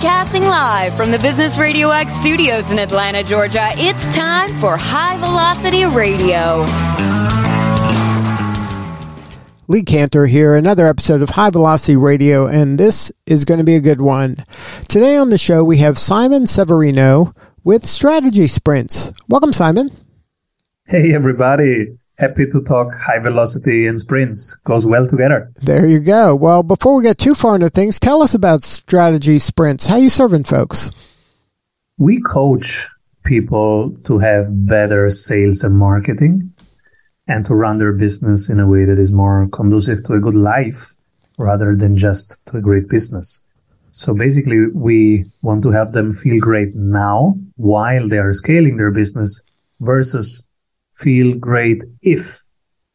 Broadcasting live from the Business Radio X studios in Atlanta, Georgia, it's time for High Velocity Radio. Lee Kantor here, another episode of High Velocity Radio, and this is going to be a good one. Today on the show, we have Simon Severino with Strategy Sprints. Welcome, Simon. Hey, everybody happy to talk high velocity and sprints. Goes well together. There you go. Well, before we get too far into things, tell us about strategy sprints. How you serving folks? We coach people to have better sales and marketing and to run their business in a way that is more conducive to a good life rather than just to a great business. So basically, we want to help them feel great now while they are scaling their business versus feel great if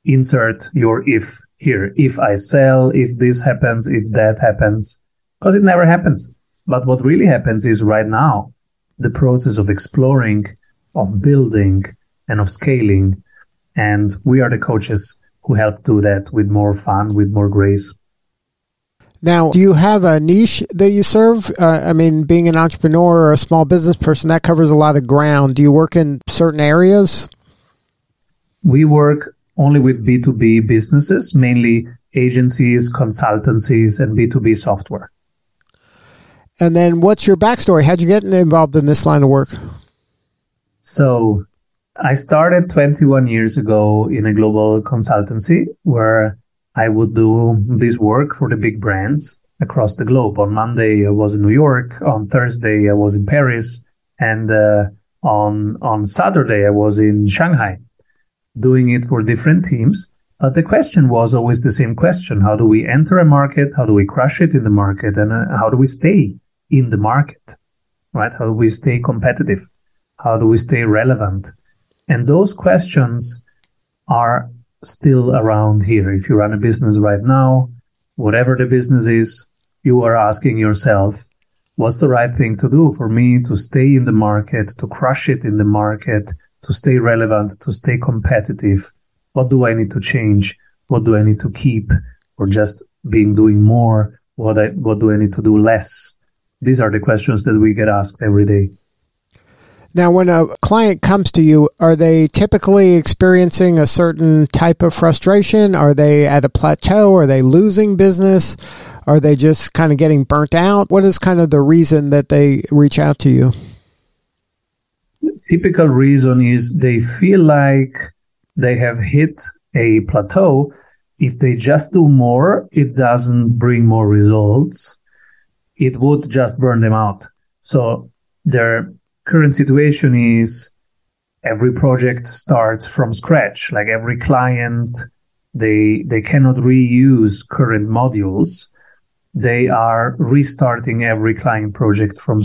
insert your if here. If I sell, if this happens, if that happens, because it never happens. But what really happens is right now, the process of exploring, of building, and of scaling. And we are the coaches who help do that with more fun, with more grace. Now, do you have a niche that you serve? Uh, I mean, being an entrepreneur or a small business person, that covers a lot of ground. Do you work in certain areas? We work only with B2B businesses, mainly agencies, consultancies, and B2B software. And then what's your backstory? How'd you get involved in this line of work? So I started 21 years ago in a global consultancy where I would do this work for the big brands across the globe. On Monday, I was in New York. On Thursday, I was in Paris. And uh, on, on Saturday, I was in Shanghai doing it for different teams. But the question was always the same question. How do we enter a market? How do we crush it in the market? And uh, how do we stay in the market? Right? How do we stay competitive? How do we stay relevant? And those questions are still around here. If you run a business right now, whatever the business is, you are asking yourself, what's the right thing to do for me to stay in the market, to crush it in the market, to stay relevant, to stay competitive? What do I need to change? What do I need to keep or just being doing more? What I, what do I need to do less? These are the questions that we get asked every day. Now, when a client comes to you, are they typically experiencing a certain type of frustration? Are they at a plateau? Are they losing business? Are they just kind of getting burnt out? What is kind of the reason that they reach out to you? Typical reason is they feel like they have hit a plateau. If they just do more, it doesn't bring more results. It would just burn them out. So their current situation is every project starts from scratch. Like every client, they, they cannot reuse current modules. They are restarting every client project from,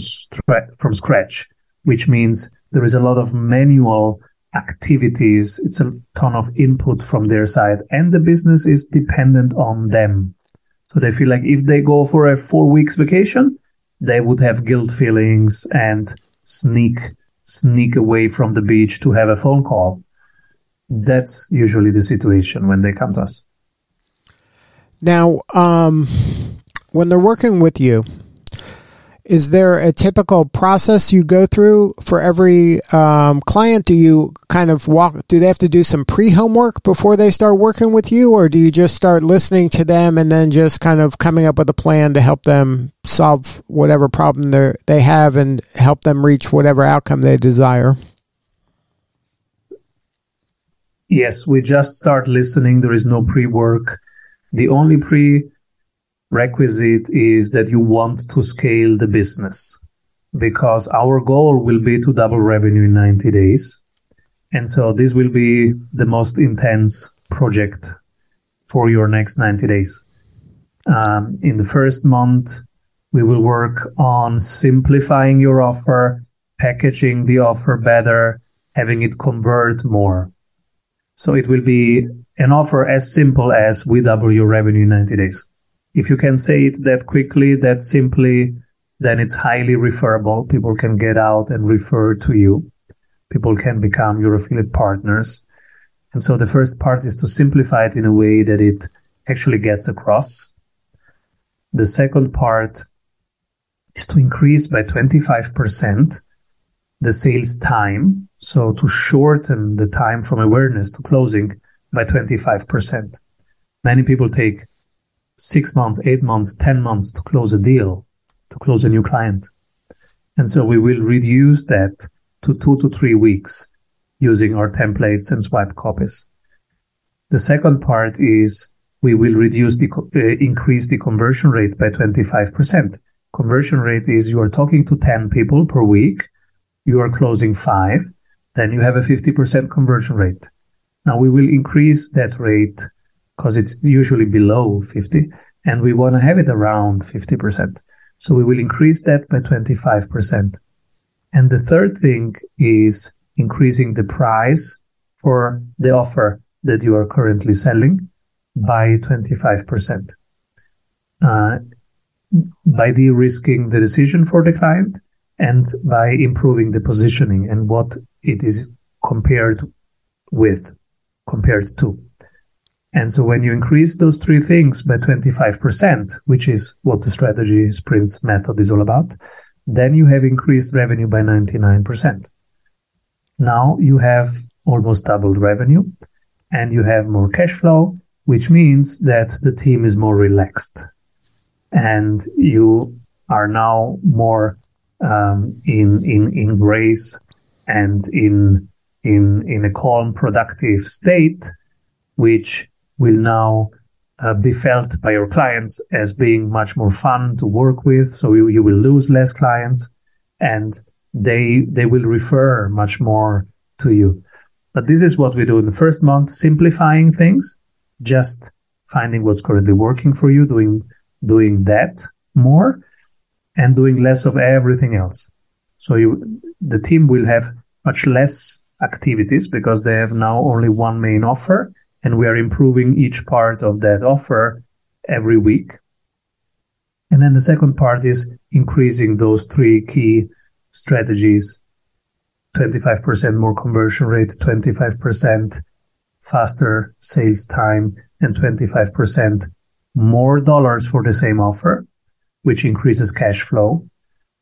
from scratch, which means there is a lot of manual activities. It's a ton of input from their side and the business is dependent on them. So they feel like if they go for a four weeks vacation, they would have guilt feelings and sneak, sneak away from the beach to have a phone call. That's usually the situation when they come to us. Now, um, when they're working with you, is there a typical process you go through for every um, client? Do you kind of walk? Do they have to do some pre homework before they start working with you, or do you just start listening to them and then just kind of coming up with a plan to help them solve whatever problem they they have and help them reach whatever outcome they desire? Yes, we just start listening. There is no pre work. The only pre requisite is that you want to scale the business because our goal will be to double revenue in 90 days. And so this will be the most intense project for your next 90 days. Um, in the first month, we will work on simplifying your offer, packaging the offer better, having it convert more. So it will be an offer as simple as we double your revenue in 90 days if you can say it that quickly, that simply, then it's highly referable. People can get out and refer to you. People can become your affiliate partners. And so the first part is to simplify it in a way that it actually gets across. The second part is to increase by 25% the sales time. So to shorten the time from awareness to closing by 25%. Many people take six months, eight months, 10 months to close a deal, to close a new client. And so we will reduce that to two to three weeks using our templates and swipe copies. The second part is we will reduce the, uh, increase the conversion rate by 25%. Conversion rate is you are talking to 10 people per week. You are closing five. Then you have a 50% conversion rate. Now we will increase that rate because it's usually below 50 and we want to have it around 50%. So we will increase that by 25%. And the third thing is increasing the price for the offer that you are currently selling by 25%. Uh, by de-risking the decision for the client and by improving the positioning and what it is compared with, compared to. And so when you increase those three things by 25%, which is what the strategy sprints method is all about, then you have increased revenue by 99%. Now you have almost doubled revenue and you have more cash flow, which means that the team is more relaxed and you are now more um, in, in, in grace and in, in, in a calm, productive state, which will now uh, be felt by your clients as being much more fun to work with. So you, you will lose less clients and they, they will refer much more to you. But this is what we do in the first month, simplifying things, just finding what's currently working for you, doing, doing that more and doing less of everything else. So you, the team will have much less activities because they have now only one main offer and we are improving each part of that offer every week. And then the second part is increasing those three key strategies 25% more conversion rate, 25% faster sales time, and 25% more dollars for the same offer, which increases cash flow.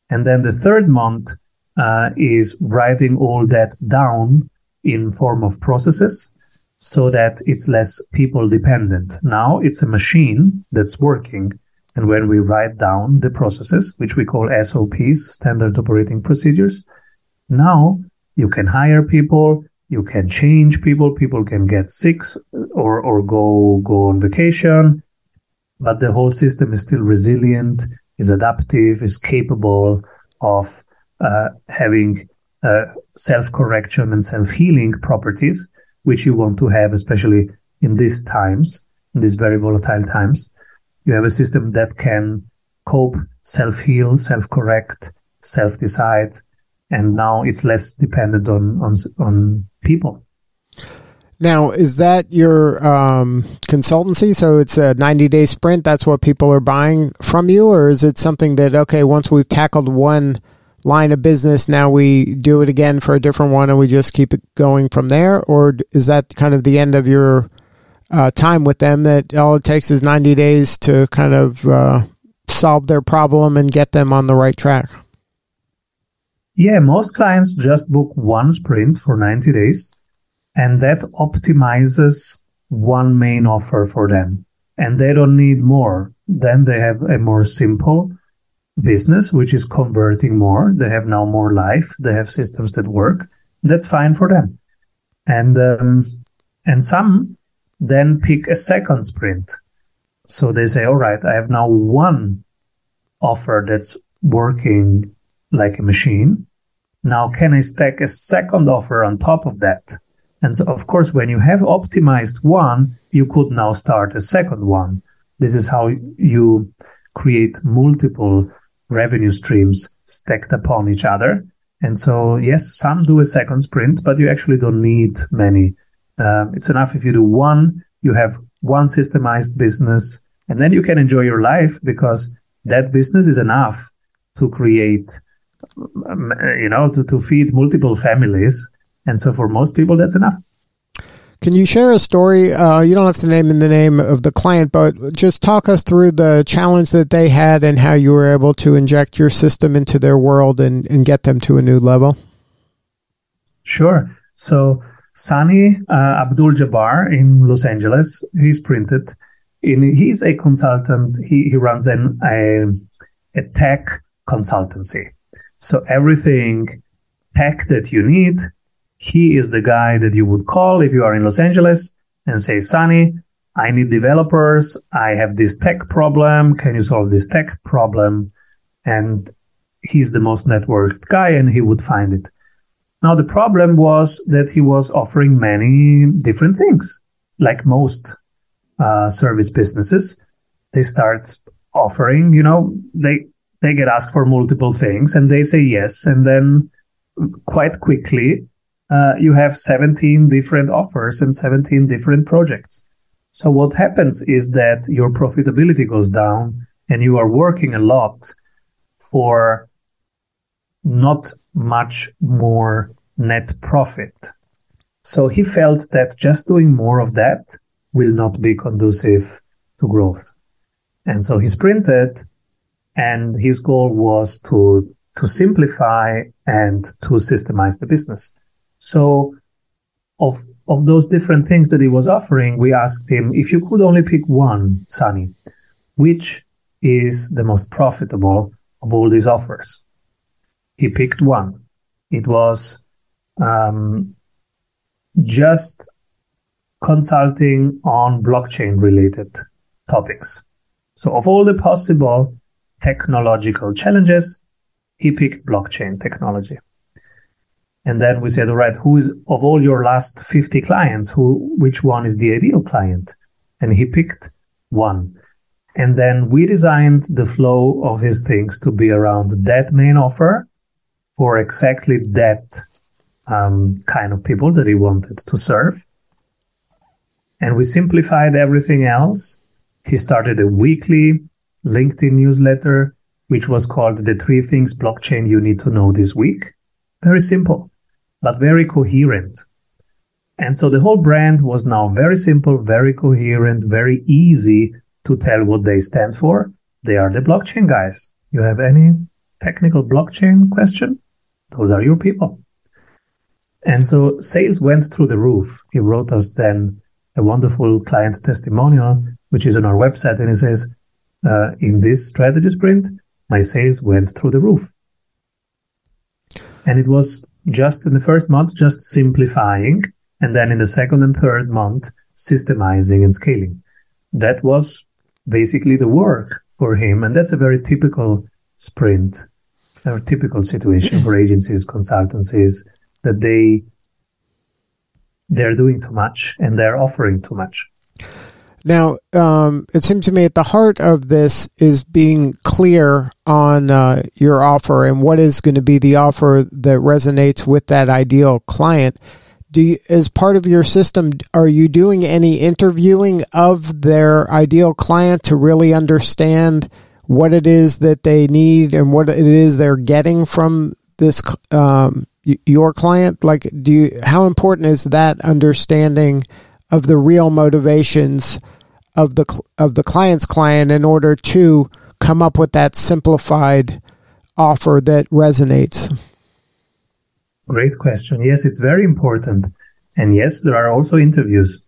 And then the third month uh, is writing all that down in form of processes so that it's less people dependent. Now it's a machine that's working. And when we write down the processes, which we call SOPs, standard operating procedures, now you can hire people, you can change people, people can get sick or, or go, go on vacation, but the whole system is still resilient, is adaptive, is capable of uh, having uh, self-correction and self-healing properties which you want to have, especially in these times, in these very volatile times. You have a system that can cope, self heal, self correct, self decide, and now it's less dependent on, on, on people. Now, is that your um, consultancy? So it's a 90 day sprint. That's what people are buying from you? Or is it something that, okay, once we've tackled one line of business. Now we do it again for a different one and we just keep it going from there? Or is that kind of the end of your uh, time with them that all it takes is 90 days to kind of uh, solve their problem and get them on the right track? Yeah, most clients just book one sprint for 90 days and that optimizes one main offer for them and they don't need more. Then they have a more simple business, which is converting more. They have now more life. They have systems that work. That's fine for them. And, um, and some then pick a second sprint. So they say, all right, I have now one offer that's working like a machine. Now can I stack a second offer on top of that? And so, of course, when you have optimized one, you could now start a second one. This is how you create multiple revenue streams stacked upon each other. And so, yes, some do a second sprint, but you actually don't need many. Uh, it's enough if you do one, you have one systemized business, and then you can enjoy your life because that business is enough to create, um, you know, to, to feed multiple families. And so for most people, that's enough. Can you share a story? Uh, you don't have to name in the name of the client, but just talk us through the challenge that they had and how you were able to inject your system into their world and, and get them to a new level. Sure. So Sani uh, Abdul Jabbar in Los Angeles, he's printed. In, he's a consultant. He, he runs an, a, a tech consultancy. So everything tech that you need, he is the guy that you would call if you are in Los Angeles and say, Sunny, I need developers. I have this tech problem. Can you solve this tech problem? And he's the most networked guy and he would find it. Now, the problem was that he was offering many different things, like most uh, service businesses. They start offering, you know, they, they get asked for multiple things and they say yes. And then quite quickly, uh, you have 17 different offers and 17 different projects. So what happens is that your profitability goes down and you are working a lot for not much more net profit. So he felt that just doing more of that will not be conducive to growth. And so he sprinted and his goal was to, to simplify and to systemize the business. So of, of those different things that he was offering, we asked him, if you could only pick one, Sunny, which is the most profitable of all these offers? He picked one. It was um, just consulting on blockchain related topics. So of all the possible technological challenges, he picked blockchain technology. And then we said, all right, who is of all your last 50 clients, who, which one is the ideal client? And he picked one. And then we designed the flow of his things to be around that main offer for exactly that um, kind of people that he wanted to serve. And we simplified everything else. He started a weekly LinkedIn newsletter, which was called The Three Things Blockchain You Need to Know This Week. Very simple, but very coherent. And so the whole brand was now very simple, very coherent, very easy to tell what they stand for. They are the blockchain guys. You have any technical blockchain question? Those are your people. And so sales went through the roof. He wrote us then a wonderful client testimonial, which is on our website. And he says, uh, in this strategy sprint, my sales went through the roof. And it was just in the first month, just simplifying. And then in the second and third month, systemizing and scaling. That was basically the work for him. And that's a very typical sprint, a typical situation for agencies, consultancies, that they they're doing too much and they're offering too much. Now, um, it seems to me at the heart of this is being clear on uh, your offer and what is going to be the offer that resonates with that ideal client. Do you, as part of your system, are you doing any interviewing of their ideal client to really understand what it is that they need and what it is they're getting from this um, your client? Like, do you, how important is that understanding of the real motivations of the of the client's client in order to come up with that simplified offer that resonates? Great question. Yes, it's very important. And yes, there are also interviews.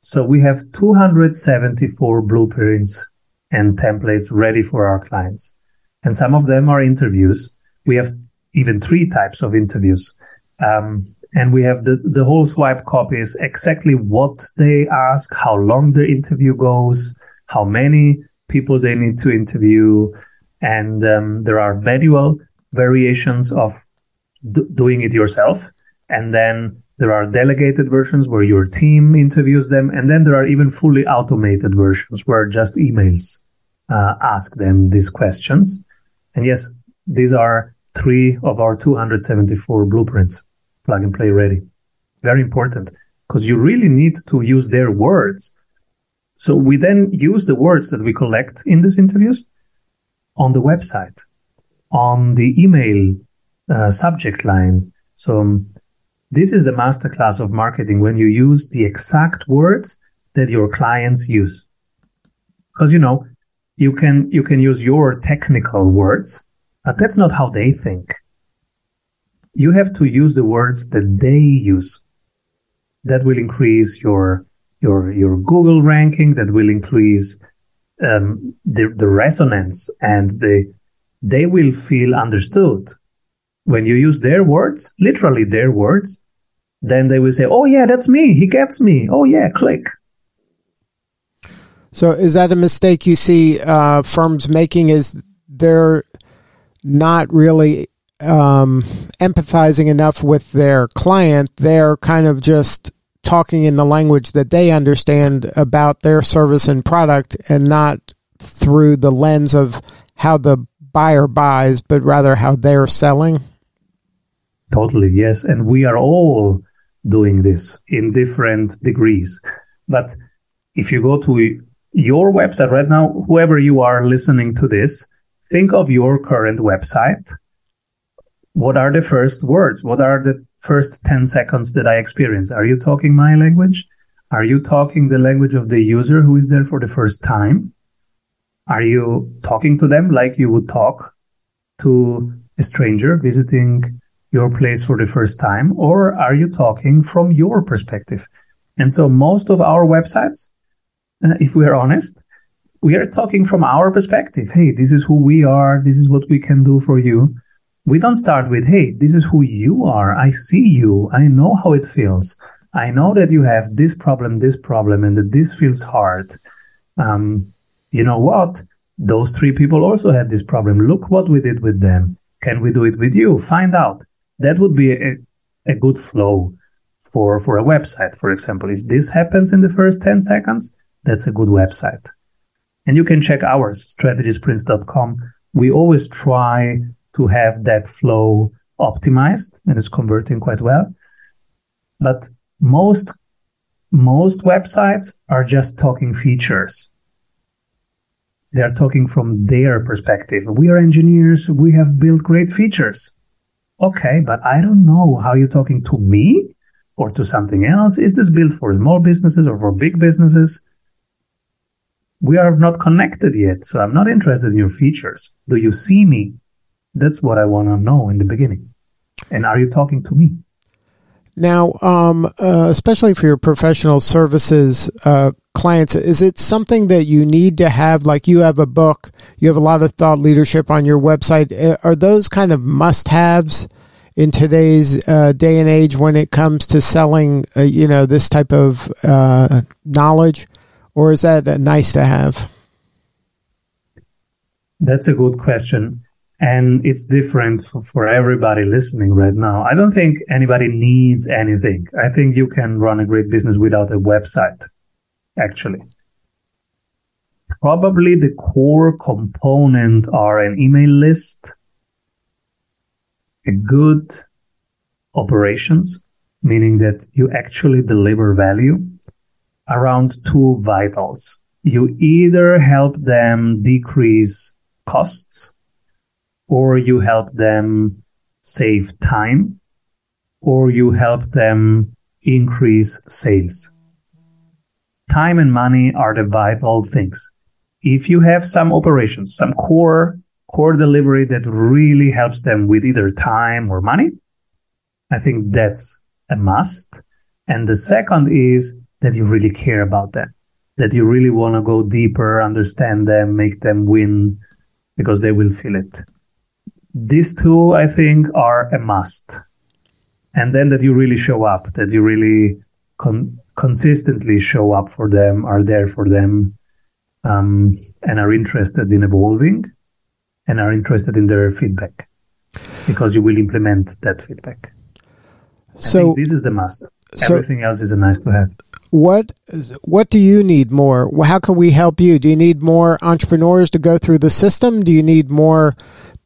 So we have 274 blueprints and templates ready for our clients. And some of them are interviews. We have even three types of interviews. Um, and we have the, the whole swipe copies, exactly what they ask, how long the interview goes, how many people they need to interview. And um, there are manual variations of d- doing it yourself. And then there are delegated versions where your team interviews them. And then there are even fully automated versions where just emails uh, ask them these questions. And yes, these are three of our 274 blueprints plug and play ready. Very important because you really need to use their words. So we then use the words that we collect in these interviews on the website, on the email uh, subject line. So um, This is the masterclass of marketing when you use the exact words that your clients use. Because you know, you can you can use your technical words, but that's not how they think. You have to use the words that they use. That will increase your your your Google ranking. That will increase um, the the resonance and the they will feel understood when you use their words, literally their words. Then they will say, "Oh yeah, that's me. He gets me. Oh yeah, click." So is that a mistake you see uh, firms making? Is they're not really um, empathizing enough with their client? They're kind of just talking in the language that they understand about their service and product, and not through the lens of how the buyer buys, but rather how they're selling. Totally, yes, and we are all doing this in different degrees. But if you go to your website right now, whoever you are listening to this, think of your current website. What are the first words? What are the first 10 seconds that I experience? Are you talking my language? Are you talking the language of the user who is there for the first time? Are you talking to them like you would talk to a stranger visiting your place for the first time? Or are you talking from your perspective? And so most of our websites uh, if we are honest, we are talking from our perspective. Hey, this is who we are. This is what we can do for you. We don't start with, hey, this is who you are. I see you. I know how it feels. I know that you have this problem, this problem, and that this feels hard. Um, you know what? Those three people also had this problem. Look what we did with them. Can we do it with you? Find out. That would be a, a good flow for, for a website, for example. If this happens in the first 10 seconds, that's a good website. And you can check ours, strategysprints.com. We always try to have that flow optimized and it's converting quite well. But most, most websites are just talking features. They are talking from their perspective. We are engineers. We have built great features. Okay, but I don't know how you're talking to me or to something else. Is this built for small businesses or for big businesses? We are not connected yet. So I'm not interested in your features. Do you see me? That's what I want to know in the beginning. And are you talking to me? Now, um, uh, especially for your professional services uh, clients, is it something that you need to have? Like you have a book, you have a lot of thought leadership on your website. Uh, are those kind of must haves in today's uh, day and age when it comes to selling, uh, you know, this type of uh, knowledge? Or is that nice to have? That's a good question. And it's different for, everybody listening right now. I don't think anybody needs anything. I think you can run a great business without a website, actually. Probably the core component are an email list, a good operations, meaning that you actually deliver value around two vitals. You either help them decrease costs or you help them save time or you help them increase sales. Time and money are the vital things. If you have some operations, some core, core delivery that really helps them with either time or money, I think that's a must. And the second is that you really care about them, that you really want to go deeper, understand them, make them win because they will feel it. These two, I think, are a must. And then that you really show up, that you really con- consistently show up for them, are there for them, um, and are interested in evolving and are interested in their feedback because you will implement that feedback. So this is the must. So, Everything else is a nice to have what what do you need more? How can we help you? Do you need more entrepreneurs to go through the system? Do you need more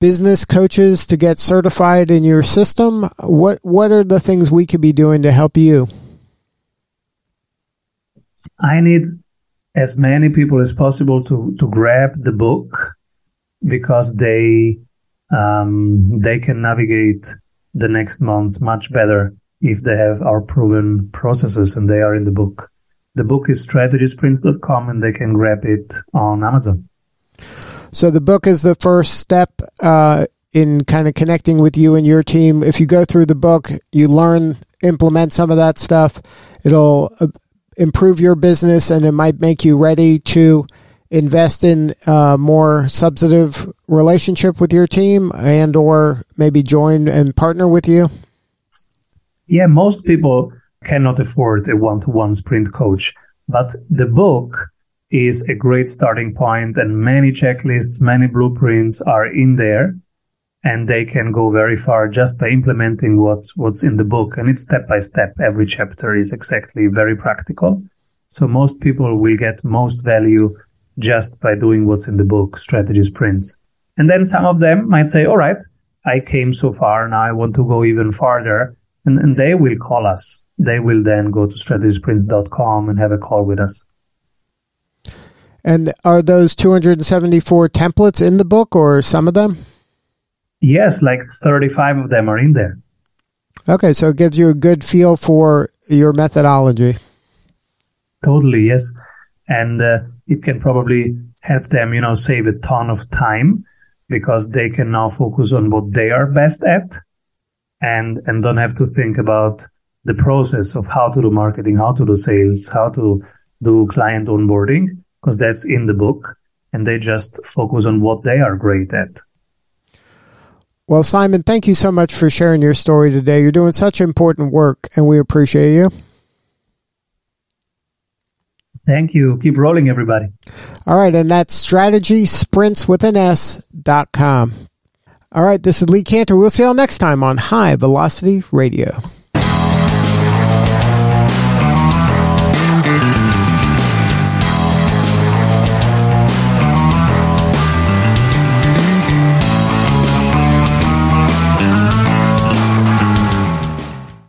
business coaches to get certified in your system? What what are the things we could be doing to help you? I need as many people as possible to to grab the book because they um, they can navigate the next months much better if they have our proven processes and they are in the book. The book is strategysprints.com and they can grab it on Amazon. So the book is the first step uh, in kind of connecting with you and your team. If you go through the book, you learn, implement some of that stuff. It'll uh, improve your business and it might make you ready to invest in a more substantive relationship with your team and or maybe join and partner with you? Yeah, most people cannot afford a one-to-one sprint coach, but the book is a great starting point and many checklists, many blueprints are in there and they can go very far just by implementing what's what's in the book and it's step by step every chapter is exactly very practical so most people will get most value just by doing what's in the book, strategy sprints. And then some of them might say, all right, I came so far. Now I want to go even farther. And, and they will call us. They will then go to strategysprints.com and have a call with us. And are those 274 templates in the book or some of them? Yes, like 35 of them are in there. Okay, so it gives you a good feel for your methodology. Totally, yes. And uh, it can probably help them, you know, save a ton of time because they can now focus on what they are best at and, and don't have to think about the process of how to do marketing, how to do sales, how to do client onboarding, because that's in the book. And they just focus on what they are great at. Well, Simon, thank you so much for sharing your story today. You're doing such important work, and we appreciate you. Thank you. Keep rolling, everybody. All right. And that's strategy sprints with an S dot com. All right. This is Lee Kantor. We'll see you all next time on High Velocity Radio.